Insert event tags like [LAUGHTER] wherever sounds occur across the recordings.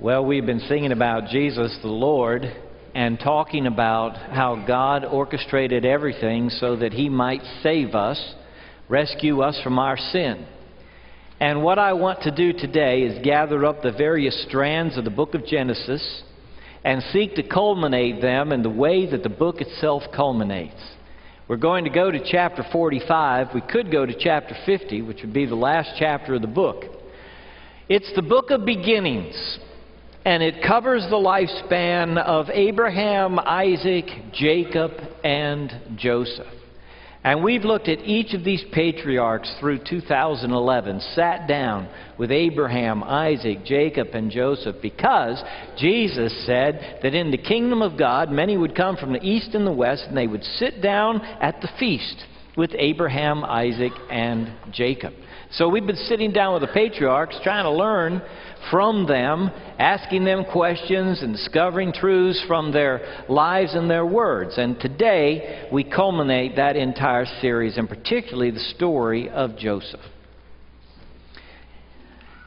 Well, we've been singing about Jesus the Lord and talking about how God orchestrated everything so that He might save us, rescue us from our sin. And what I want to do today is gather up the various strands of the book of Genesis and seek to culminate them in the way that the book itself culminates. We're going to go to chapter 45. We could go to chapter 50, which would be the last chapter of the book. It's the book of beginnings, and it covers the lifespan of Abraham, Isaac, Jacob, and Joseph. And we've looked at each of these patriarchs through 2011, sat down with Abraham, Isaac, Jacob, and Joseph, because Jesus said that in the kingdom of God, many would come from the east and the west, and they would sit down at the feast with Abraham, Isaac, and Jacob. So we've been sitting down with the patriarchs trying to learn from them, asking them questions and discovering truths from their lives and their words. And today we culminate that entire series, and particularly the story of Joseph.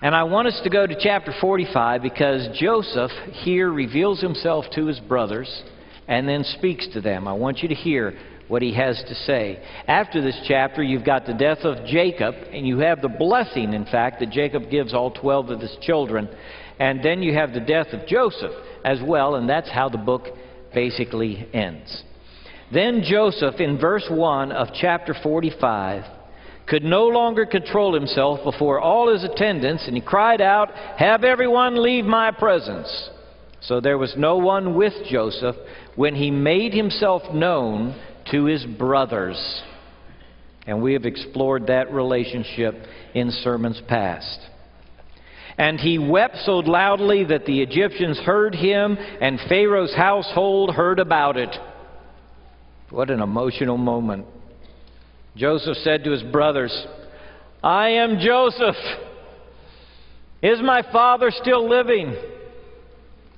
And I want us to go to chapter 45 because Joseph here reveals himself to his brothers and then speaks to them. I want you to hear what he has to say. After this chapter, you've got the death of Jacob, and you have the blessing, in fact, that Jacob gives all 12 of his children. And then you have the death of Joseph as well, and that's how the book basically ends. Then Joseph, in verse 1 of chapter 45, could no longer control himself before all his attendants, and he cried out, Have everyone leave my presence. So there was no one with Joseph when he made himself known to his brothers. And we have explored that relationship in sermons past. And he wept so loudly that the Egyptians heard him, and Pharaoh's household heard about it. What an emotional moment. Joseph said to his brothers, I am Joseph. Is my father still living?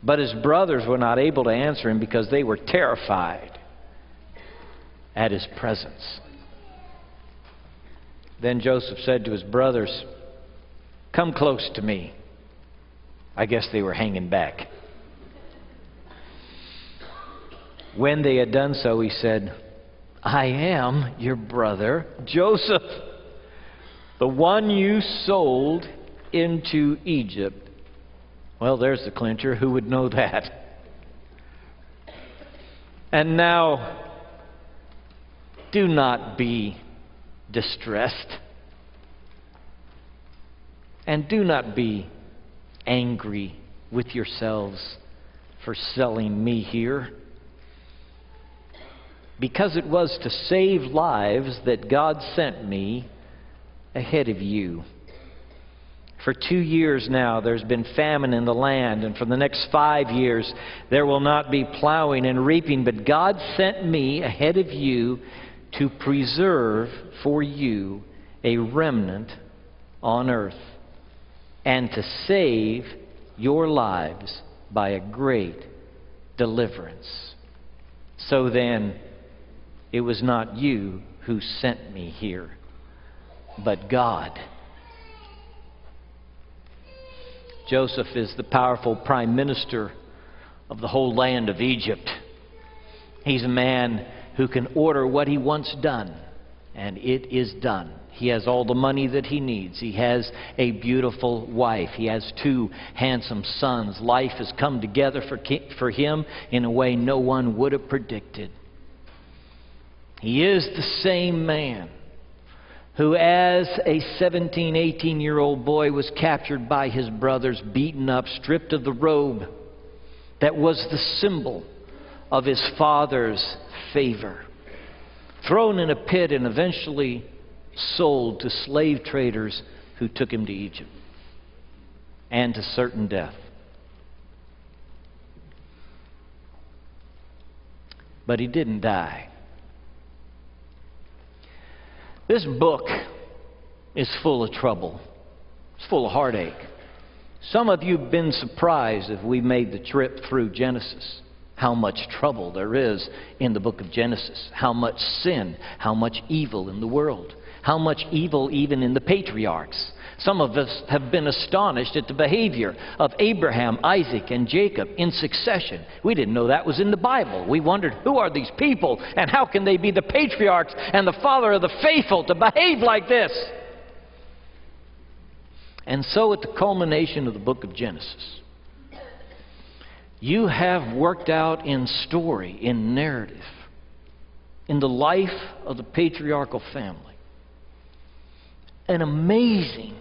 But his brothers were not able to answer him because they were terrified at his presence. Then Joseph said to his brothers, Come close to me. I guess they were hanging back. When they had done so, he said, I am your brother Joseph, the one you sold into Egypt. Well, there's the clincher. Who would know that? And now do not be distressed. And do not be angry with yourselves for selling me here. Because it was to save lives that God sent me ahead of you. For two years now, there's been famine in the land, and for the next five years, there will not be plowing and reaping. But God sent me ahead of you to preserve for you a remnant on earth and to save your lives by a great deliverance. So then, it was not you who sent me here, but God. Joseph is the powerful prime minister of the whole land of Egypt. He's a man who can order what he wants done, and it is done. He has all the money that he needs. He has a beautiful wife. He has two handsome sons. Life has come together for, for him in a way no one would have predicted. He is the same man who, as a 17, 18 year old boy, was captured by his brothers, beaten up, stripped of the robe that was the symbol of his father's favor. Thrown in a pit and eventually sold to slave traders who took him to Egypt and to certain death. But he didn't die. This book is full of trouble. It's full of heartache. Some of you have been surprised if we made the trip through Genesis how much trouble there is in the book of Genesis, how much sin, how much evil in the world, how much evil even in the patriarchs. Some of us have been astonished at the behavior of Abraham, Isaac, and Jacob in succession. We didn't know that was in the Bible. We wondered, who are these people and how can they be the patriarchs and the father of the faithful to behave like this? And so, at the culmination of the book of Genesis, you have worked out in story, in narrative, in the life of the patriarchal family, an amazing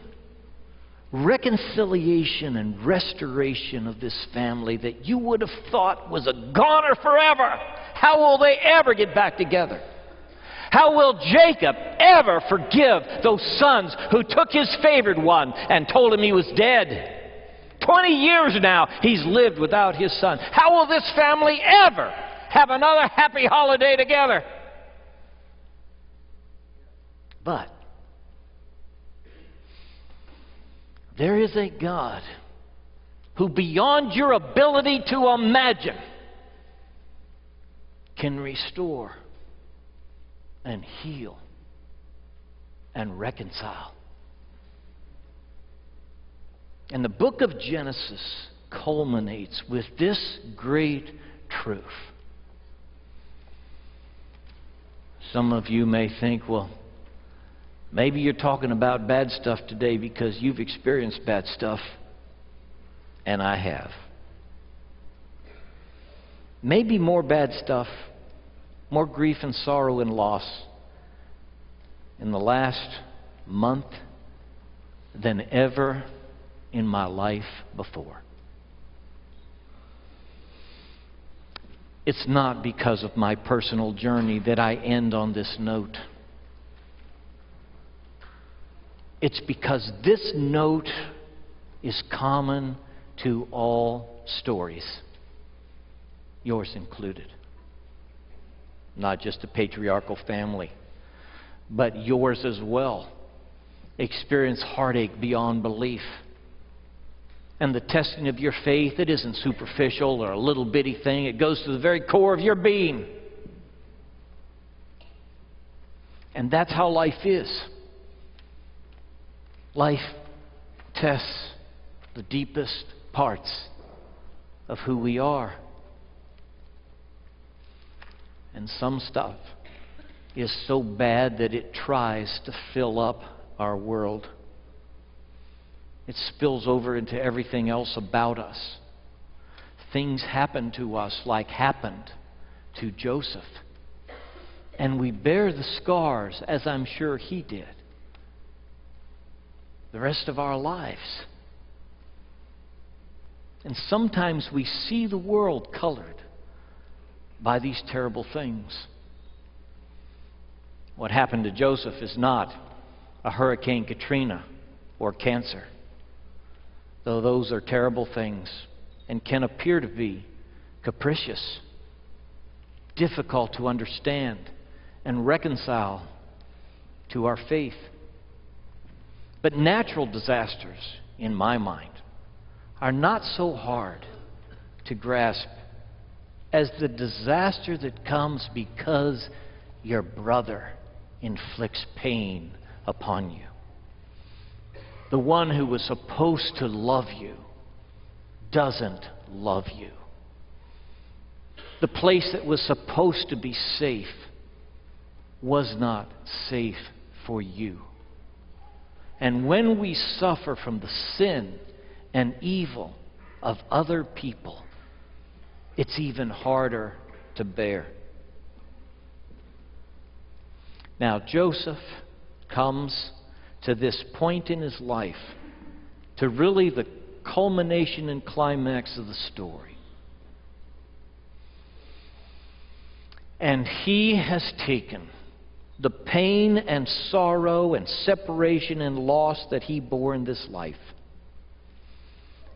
reconciliation and restoration of this family that you would have thought was a goner forever. How will they ever get back together? How will Jacob ever forgive those sons who took his favored one and told him he was dead? Twenty years now he's lived without his son. How will this family ever have another happy holiday together? But there is a God who, beyond your ability to imagine, can restore and heal and reconcile. And the book of Genesis culminates with this great truth. Some of you may think, well, maybe you're talking about bad stuff today because you've experienced bad stuff, and I have. Maybe more bad stuff, more grief and sorrow and loss in the last month than ever in my life before. It's not because of my personal journey that I end on this note. It's because this note is common to all stories, yours included. Not just a patriarchal family, but yours as well. Experience heartache beyond belief and the testing of your faith, it isn't superficial or a little bitty thing. It goes to the very core of your being. And that's how life is. Life tests the deepest parts of who we are. And some stuff is so bad that it tries to fill up our world. It spills over into everything else about us. Things happen to us like happened to Joseph. And we bear the scars, as I'm sure he did, the rest of our lives. And sometimes we see the world colored by these terrible things. What happened to Joseph is not a Hurricane Katrina or cancer though those are terrible things and can appear to be capricious, difficult to understand and reconcile to our faith. But natural disasters, in my mind, are not so hard to grasp as the disaster that comes because your brother inflicts pain upon you the one who was supposed to love you doesn't love you. The place that was supposed to be safe was not safe for you. And when we suffer from the sin and evil of other people, it's even harder to bear. Now, Joseph comes to this point in his life, to really the culmination and climax of the story. And he has taken the pain and sorrow and separation and loss that he bore in this life,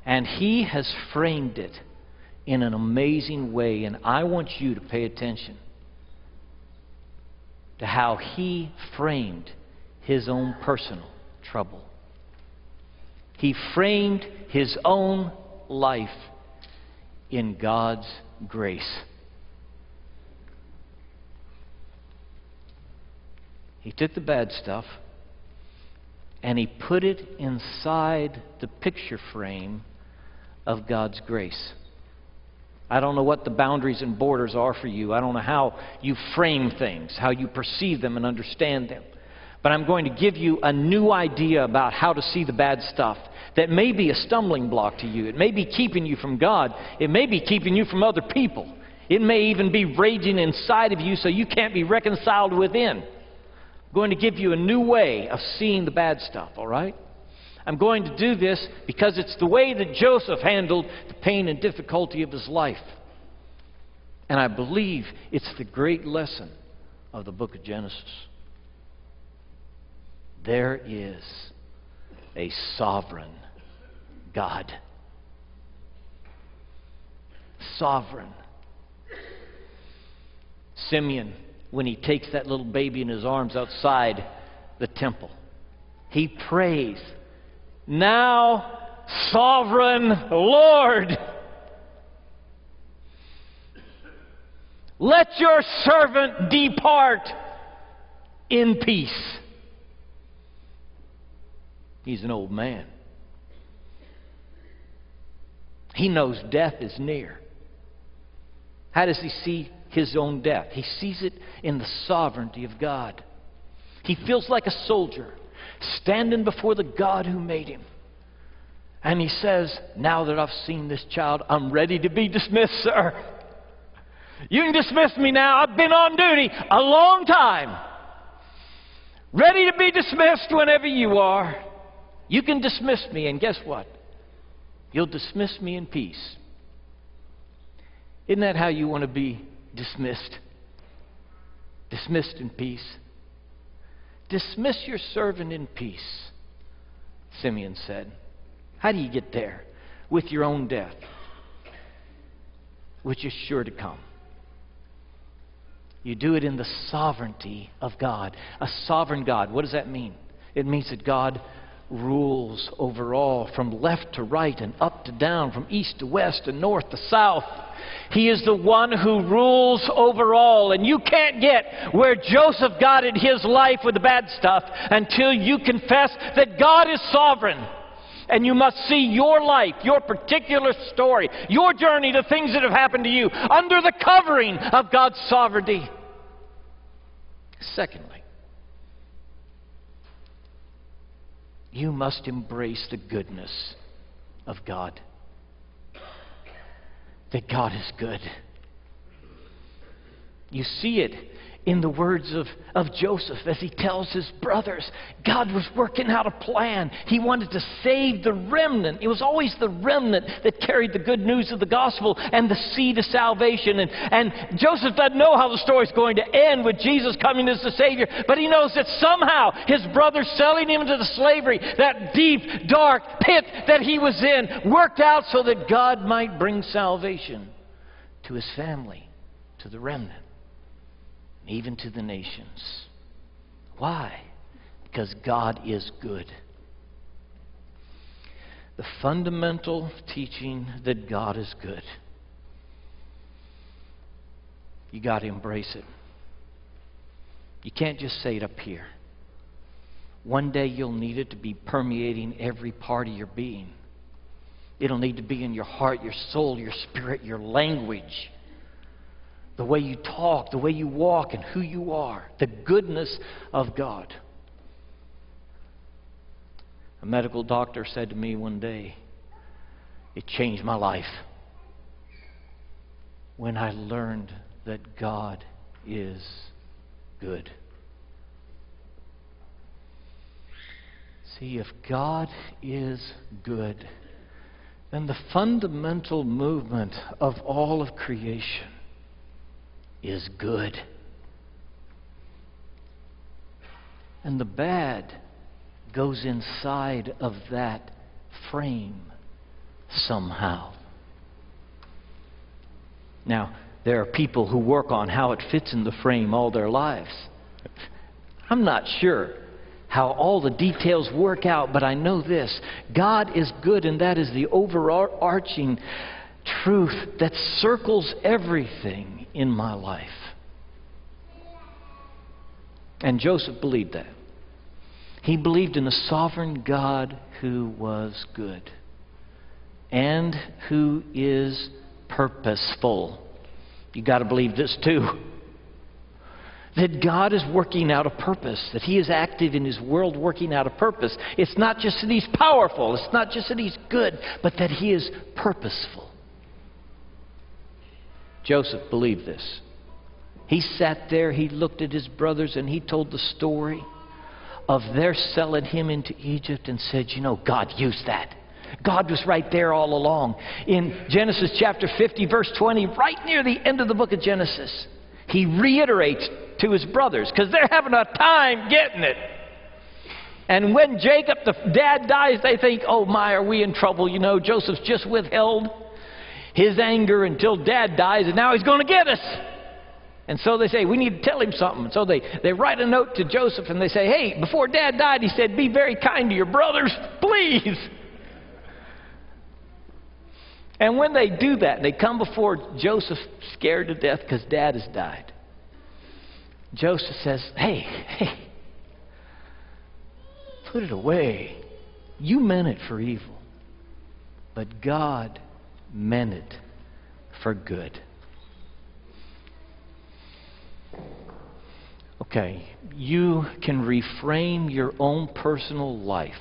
and he has framed it in an amazing way. And I want you to pay attention to how he framed his own personal trouble. He framed his own life in God's grace. He took the bad stuff, and he put it inside the picture frame of God's grace. I don't know what the boundaries and borders are for you. I don't know how you frame things, how you perceive them and understand them. But I'm going to give you a new idea about how to see the bad stuff that may be a stumbling block to you. It may be keeping you from God, it may be keeping you from other people. It may even be raging inside of you so you can't be reconciled within. I'm going to give you a new way of seeing the bad stuff, all right? I'm going to do this because it's the way that Joseph handled the pain and difficulty of his life. And I believe it's the great lesson of the book of Genesis. There is a sovereign God. Sovereign. Simeon, when he takes that little baby in his arms outside the temple, he prays now, sovereign Lord, let your servant depart in peace. He's an old man. He knows death is near. How does he see his own death? He sees it in the sovereignty of God. He feels like a soldier standing before the God who made him. And he says, Now that I've seen this child, I'm ready to be dismissed, sir. You can dismiss me now. I've been on duty a long time. Ready to be dismissed whenever you are. You can dismiss me, and guess what? You'll dismiss me in peace. Isn't that how you want to be dismissed? Dismissed in peace. Dismiss your servant in peace, Simeon said. How do you get there? With your own death, which is sure to come. You do it in the sovereignty of God. A sovereign God. What does that mean? It means that God rules over all, from left to right and up to down, from east to west and north to south. He is the one who rules over all. And you can't get where Joseph got in his life with the bad stuff until you confess that God is sovereign. And you must see your life, your particular story, your journey, the things that have happened to you, under the covering of God's sovereignty. Secondly, you must embrace the goodness of God that God is good. You see it in the words of, of Joseph as he tells his brothers God was working out a plan. He wanted to save the remnant. It was always the remnant that carried the good news of the gospel and the seed of salvation. And, and Joseph doesn't know how the story is going to end with Jesus coming as the Savior, but he knows that somehow his brothers selling him into the slavery, that deep, dark pit that he was in, worked out so that God might bring salvation to his family, to the remnant even to the nations. Why? Because God is good. The fundamental teaching that God is good. You got to embrace it. You can't just say it up here. One day you'll need it to be permeating every part of your being. It'll need to be in your heart, your soul, your spirit, your language the way you talk, the way you walk, and who you are, the goodness of God. A medical doctor said to me one day, It changed my life when I learned that God is good. See, if God is good, then the fundamental movement of all of creation is good. And the bad goes inside of that frame somehow. Now, there are people who work on how it fits in the frame all their lives. I'm not sure how all the details work out, but I know this God is good, and that is the overarching truth that circles everything in my life. And Joseph believed that. He believed in the sovereign God who was good and who is purposeful. You got to believe this too. That God is working out a purpose, that He is active in His world working out a purpose. It's not just that He's powerful, it's not just that He's good, but that He is purposeful. Joseph believed this. He sat there, he looked at his brothers, and he told the story of their selling him into Egypt and said, You know, God used that. God was right there all along. In Genesis chapter 50, verse 20, right near the end of the book of Genesis, he reiterates to his brothers because they're having a time getting it. And when Jacob, the dad, dies, they think, oh my, are we in trouble? You know, Joseph's just withheld his anger until dad dies, and now he's going to get us. And so they say, we need to tell him something. So they, they write a note to Joseph and they say, hey, before dad died, he said, be very kind to your brothers, [LAUGHS] please. And when they do that, they come before Joseph scared to death because dad has died. Joseph says, hey, [LAUGHS] hey, put it away. You meant it for evil, but God meant it for good. Okay, you can reframe your own personal life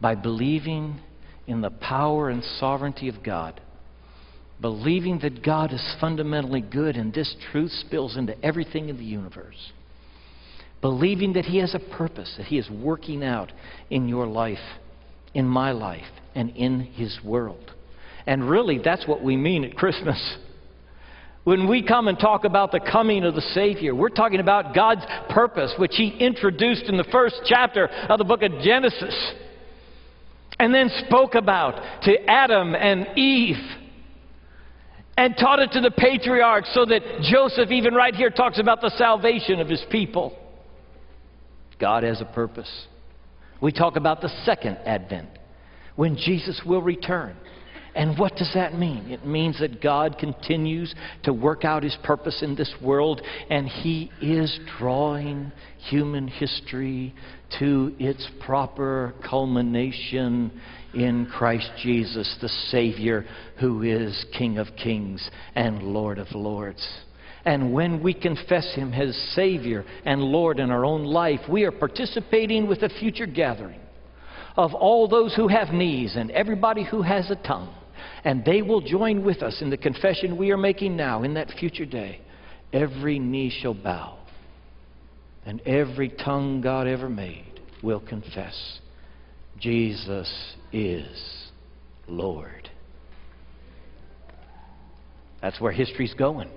by believing in the power and sovereignty of God. Believing that God is fundamentally good and this truth spills into everything in the universe. Believing that He has a purpose, that He is working out in your life, in my life, and in His world. And really, that's what we mean at Christmas. When we come and talk about the coming of the Savior, we're talking about God's purpose, which He introduced in the first chapter of the book of Genesis and then spoke about to Adam and Eve and taught it to the patriarchs so that Joseph, even right here, talks about the salvation of his people. God has a purpose. We talk about the second advent when Jesus will return. And what does that mean? It means that God continues to work out his purpose in this world, and he is drawing human history to its proper culmination in Christ Jesus, the Savior, who is King of kings and Lord of lords. And when we confess Him as Savior and Lord in our own life, we are participating with a future gathering of all those who have knees and everybody who has a tongue and they will join with us in the confession we are making now in that future day. Every knee shall bow, and every tongue God ever made will confess Jesus is Lord. That's where history's going.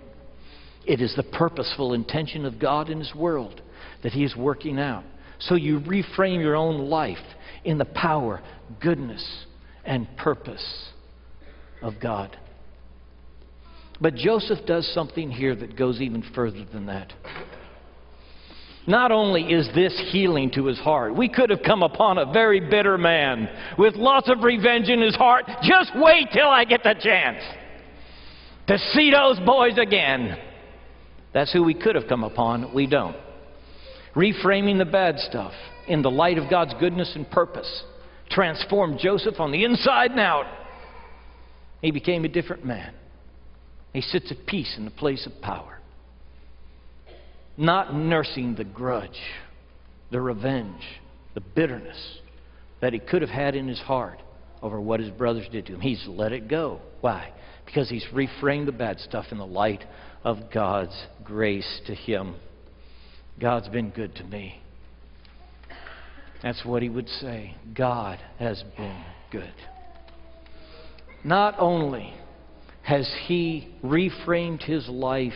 It is the purposeful intention of God in His world that He is working out. So you reframe your own life in the power, goodness, and purpose of God. But Joseph does something here that goes even further than that. Not only is this healing to his heart, we could have come upon a very bitter man with lots of revenge in his heart. Just wait till I get the chance to see those boys again. That's who we could have come upon. We don't. Reframing the bad stuff in the light of God's goodness and purpose transformed Joseph on the inside and out. He became a different man. He sits at peace in the place of power. Not nursing the grudge, the revenge, the bitterness that he could have had in his heart over what his brothers did to him. He's let it go. Why? Because he's reframed the bad stuff in the light of God's grace to him. God's been good to me. That's what he would say. God has been good. Not only has he reframed his life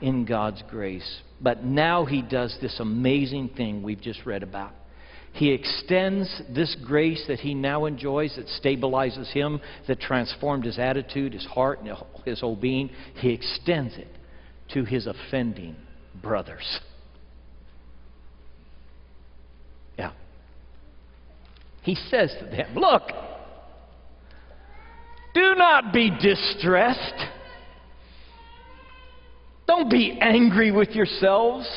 in God's grace, but now he does this amazing thing we've just read about. He extends this grace that he now enjoys, that stabilizes him, that transformed his attitude, his heart, and his whole being. He extends it to his offending brothers. Yeah. He says to them, Look, do not be distressed. Don't be angry with yourselves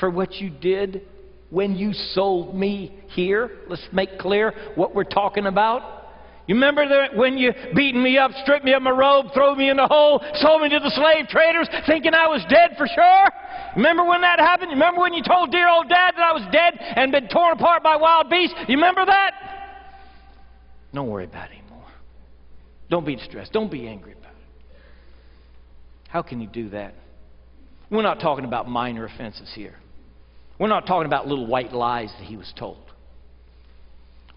for what you did when you sold me here? Let's make clear what we're talking about. You remember that when you beaten me up, stripped me of my robe, threw me in the hole, sold me to the slave traders, thinking I was dead for sure? Remember when that happened? You remember when you told dear old dad that I was dead and been torn apart by wild beasts? You remember that? Don't worry about anymore. Don't be distressed. Don't be angry about it. How can you do that? We're not talking about minor offenses here. We're not talking about little white lies that he was told.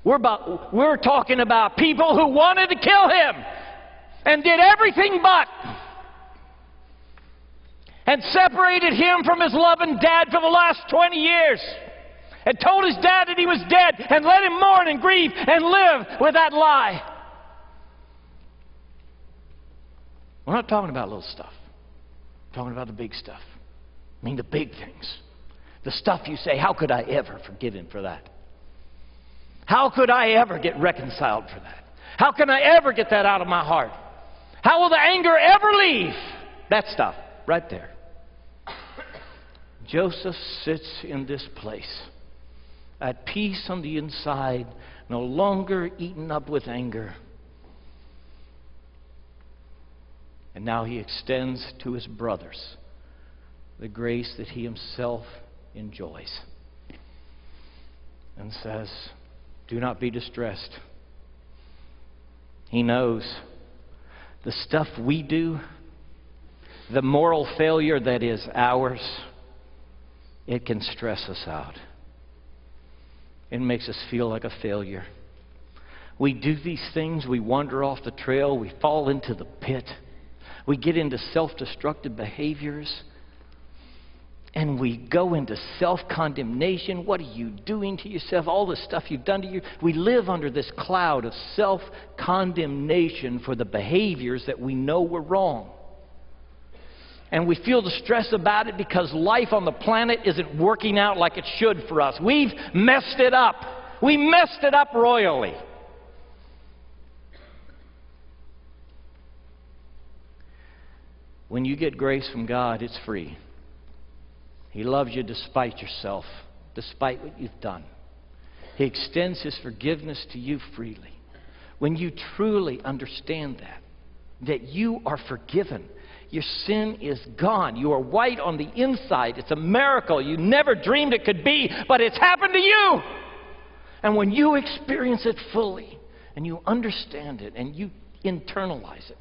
We're, about, we're talking about people who wanted to kill him and did everything but. And separated him from his loving dad for the last 20 years. And told his dad that he was dead and let him mourn and grieve and live with that lie. We're not talking about little stuff. We're talking about the big stuff. I mean, the big things. The stuff you say, how could I ever forgive him for that? How could I ever get reconciled for that? How can I ever get that out of my heart? How will the anger ever leave? That stuff, right there. Joseph sits in this place, at peace on the inside, no longer eaten up with anger. And now he extends to his brothers the grace that he himself enjoys and says, do not be distressed. He knows the stuff we do, the moral failure that is ours, it can stress us out. It makes us feel like a failure. We do these things, we wander off the trail, we fall into the pit, we get into self destructive behaviors and we go into self condemnation. What are you doing to yourself? All the stuff you've done to you. We live under this cloud of self condemnation for the behaviors that we know were wrong. And we feel the stress about it because life on the planet isn't working out like it should for us. We've messed it up. We messed it up royally. When you get grace from God, it's free. He loves you despite yourself, despite what you've done. He extends His forgiveness to you freely. When you truly understand that, that you are forgiven, your sin is gone. You are white on the inside. It's a miracle you never dreamed it could be, but it's happened to you. And when you experience it fully and you understand it and you internalize it,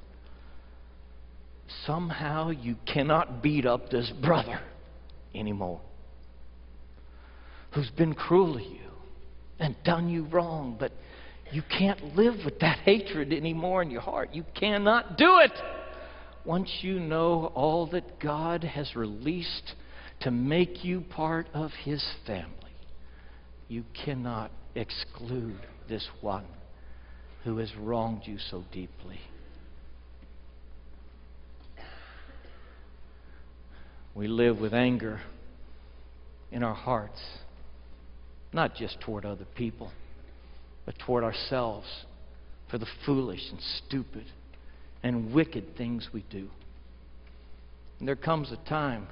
somehow you cannot beat up this brother anymore. Who's been cruel to you and done you wrong, but you can't live with that hatred anymore in your heart. You cannot do it. Once you know all that God has released to make you part of His family, you cannot exclude this one who has wronged you so deeply. We live with anger in our hearts, not just toward other people, but toward ourselves for the foolish and stupid and wicked things we do. And there comes a time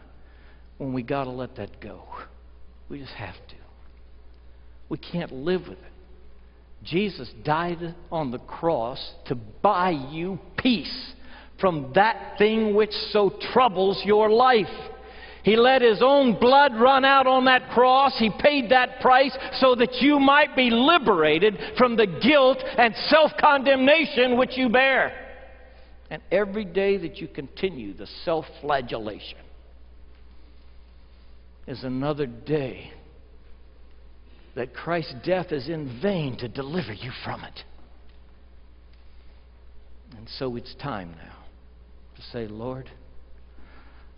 when we got to let that go. We just have to. We can't live with it. Jesus died on the cross to buy you peace from that thing which so troubles your life. He let His own blood run out on that cross. He paid that price so that you might be liberated from the guilt and self condemnation which you bear. And every day that you continue the self flagellation is another day that Christ's death is in vain to deliver you from it. And so it's time now to say, Lord,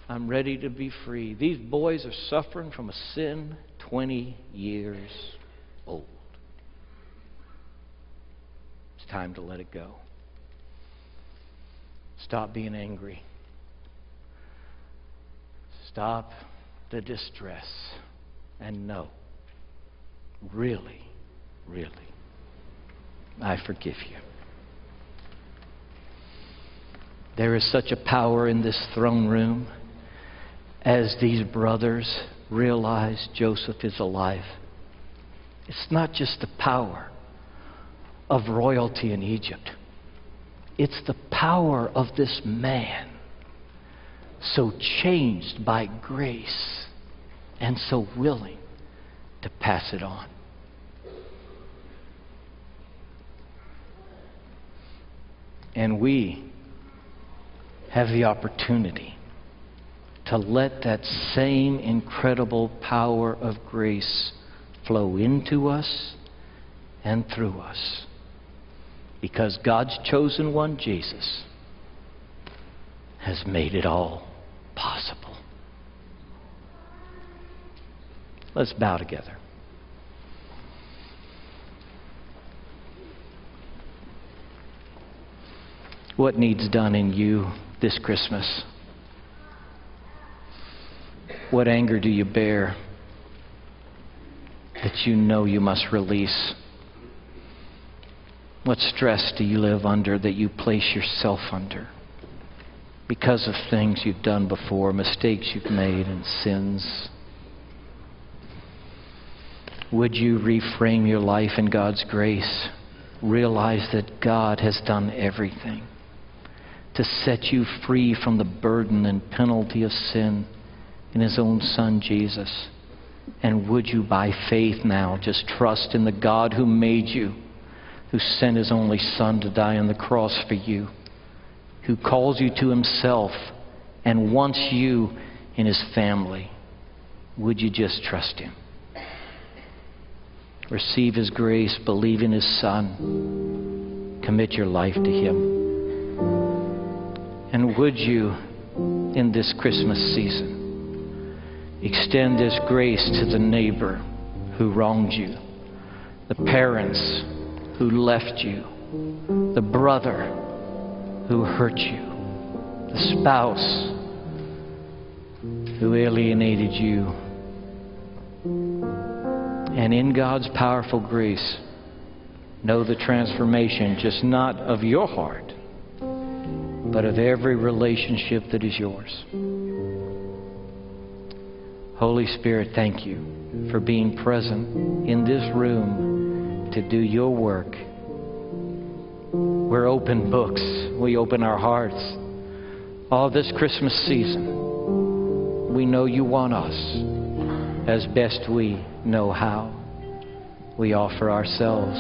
I'm ready to be free. These boys are suffering from a sin 20 years old. It's time to let it go. Stop being angry. Stop the distress. And know, really, really, I forgive you. There is such a power in this throne room as these brothers realize Joseph is alive. It's not just the power of royalty in Egypt, it's the power of this man, so changed by grace and so willing to pass it on. And we have the opportunity to let that same incredible power of grace flow into us and through us. Because God's chosen one, Jesus, has made it all possible. Let's bow together. What needs done in you this Christmas? What anger do you bear that you know you must release? What stress do you live under that you place yourself under because of things you've done before, mistakes you've made, and sins? Would you reframe your life in God's grace? Realize that God has done everything to set you free from the burden and penalty of sin in His own Son, Jesus. And would you, by faith now, just trust in the God who made you, who sent His only Son to die on the cross for you, who calls you to Himself and wants you in His family? Would you just trust Him? Receive His grace, believe in His Son, commit your life to Him. And would you, in this Christmas season, extend this grace to the neighbor who wronged you, the parents who left you, the brother who hurt you, the spouse who alienated you. And in God's powerful grace, know the transformation just not of your heart, but of every relationship that is yours. Holy Spirit, thank you for being present in this room to do your work. We're open books. We open our hearts. All this Christmas season, we know you want us as best we know how. We offer ourselves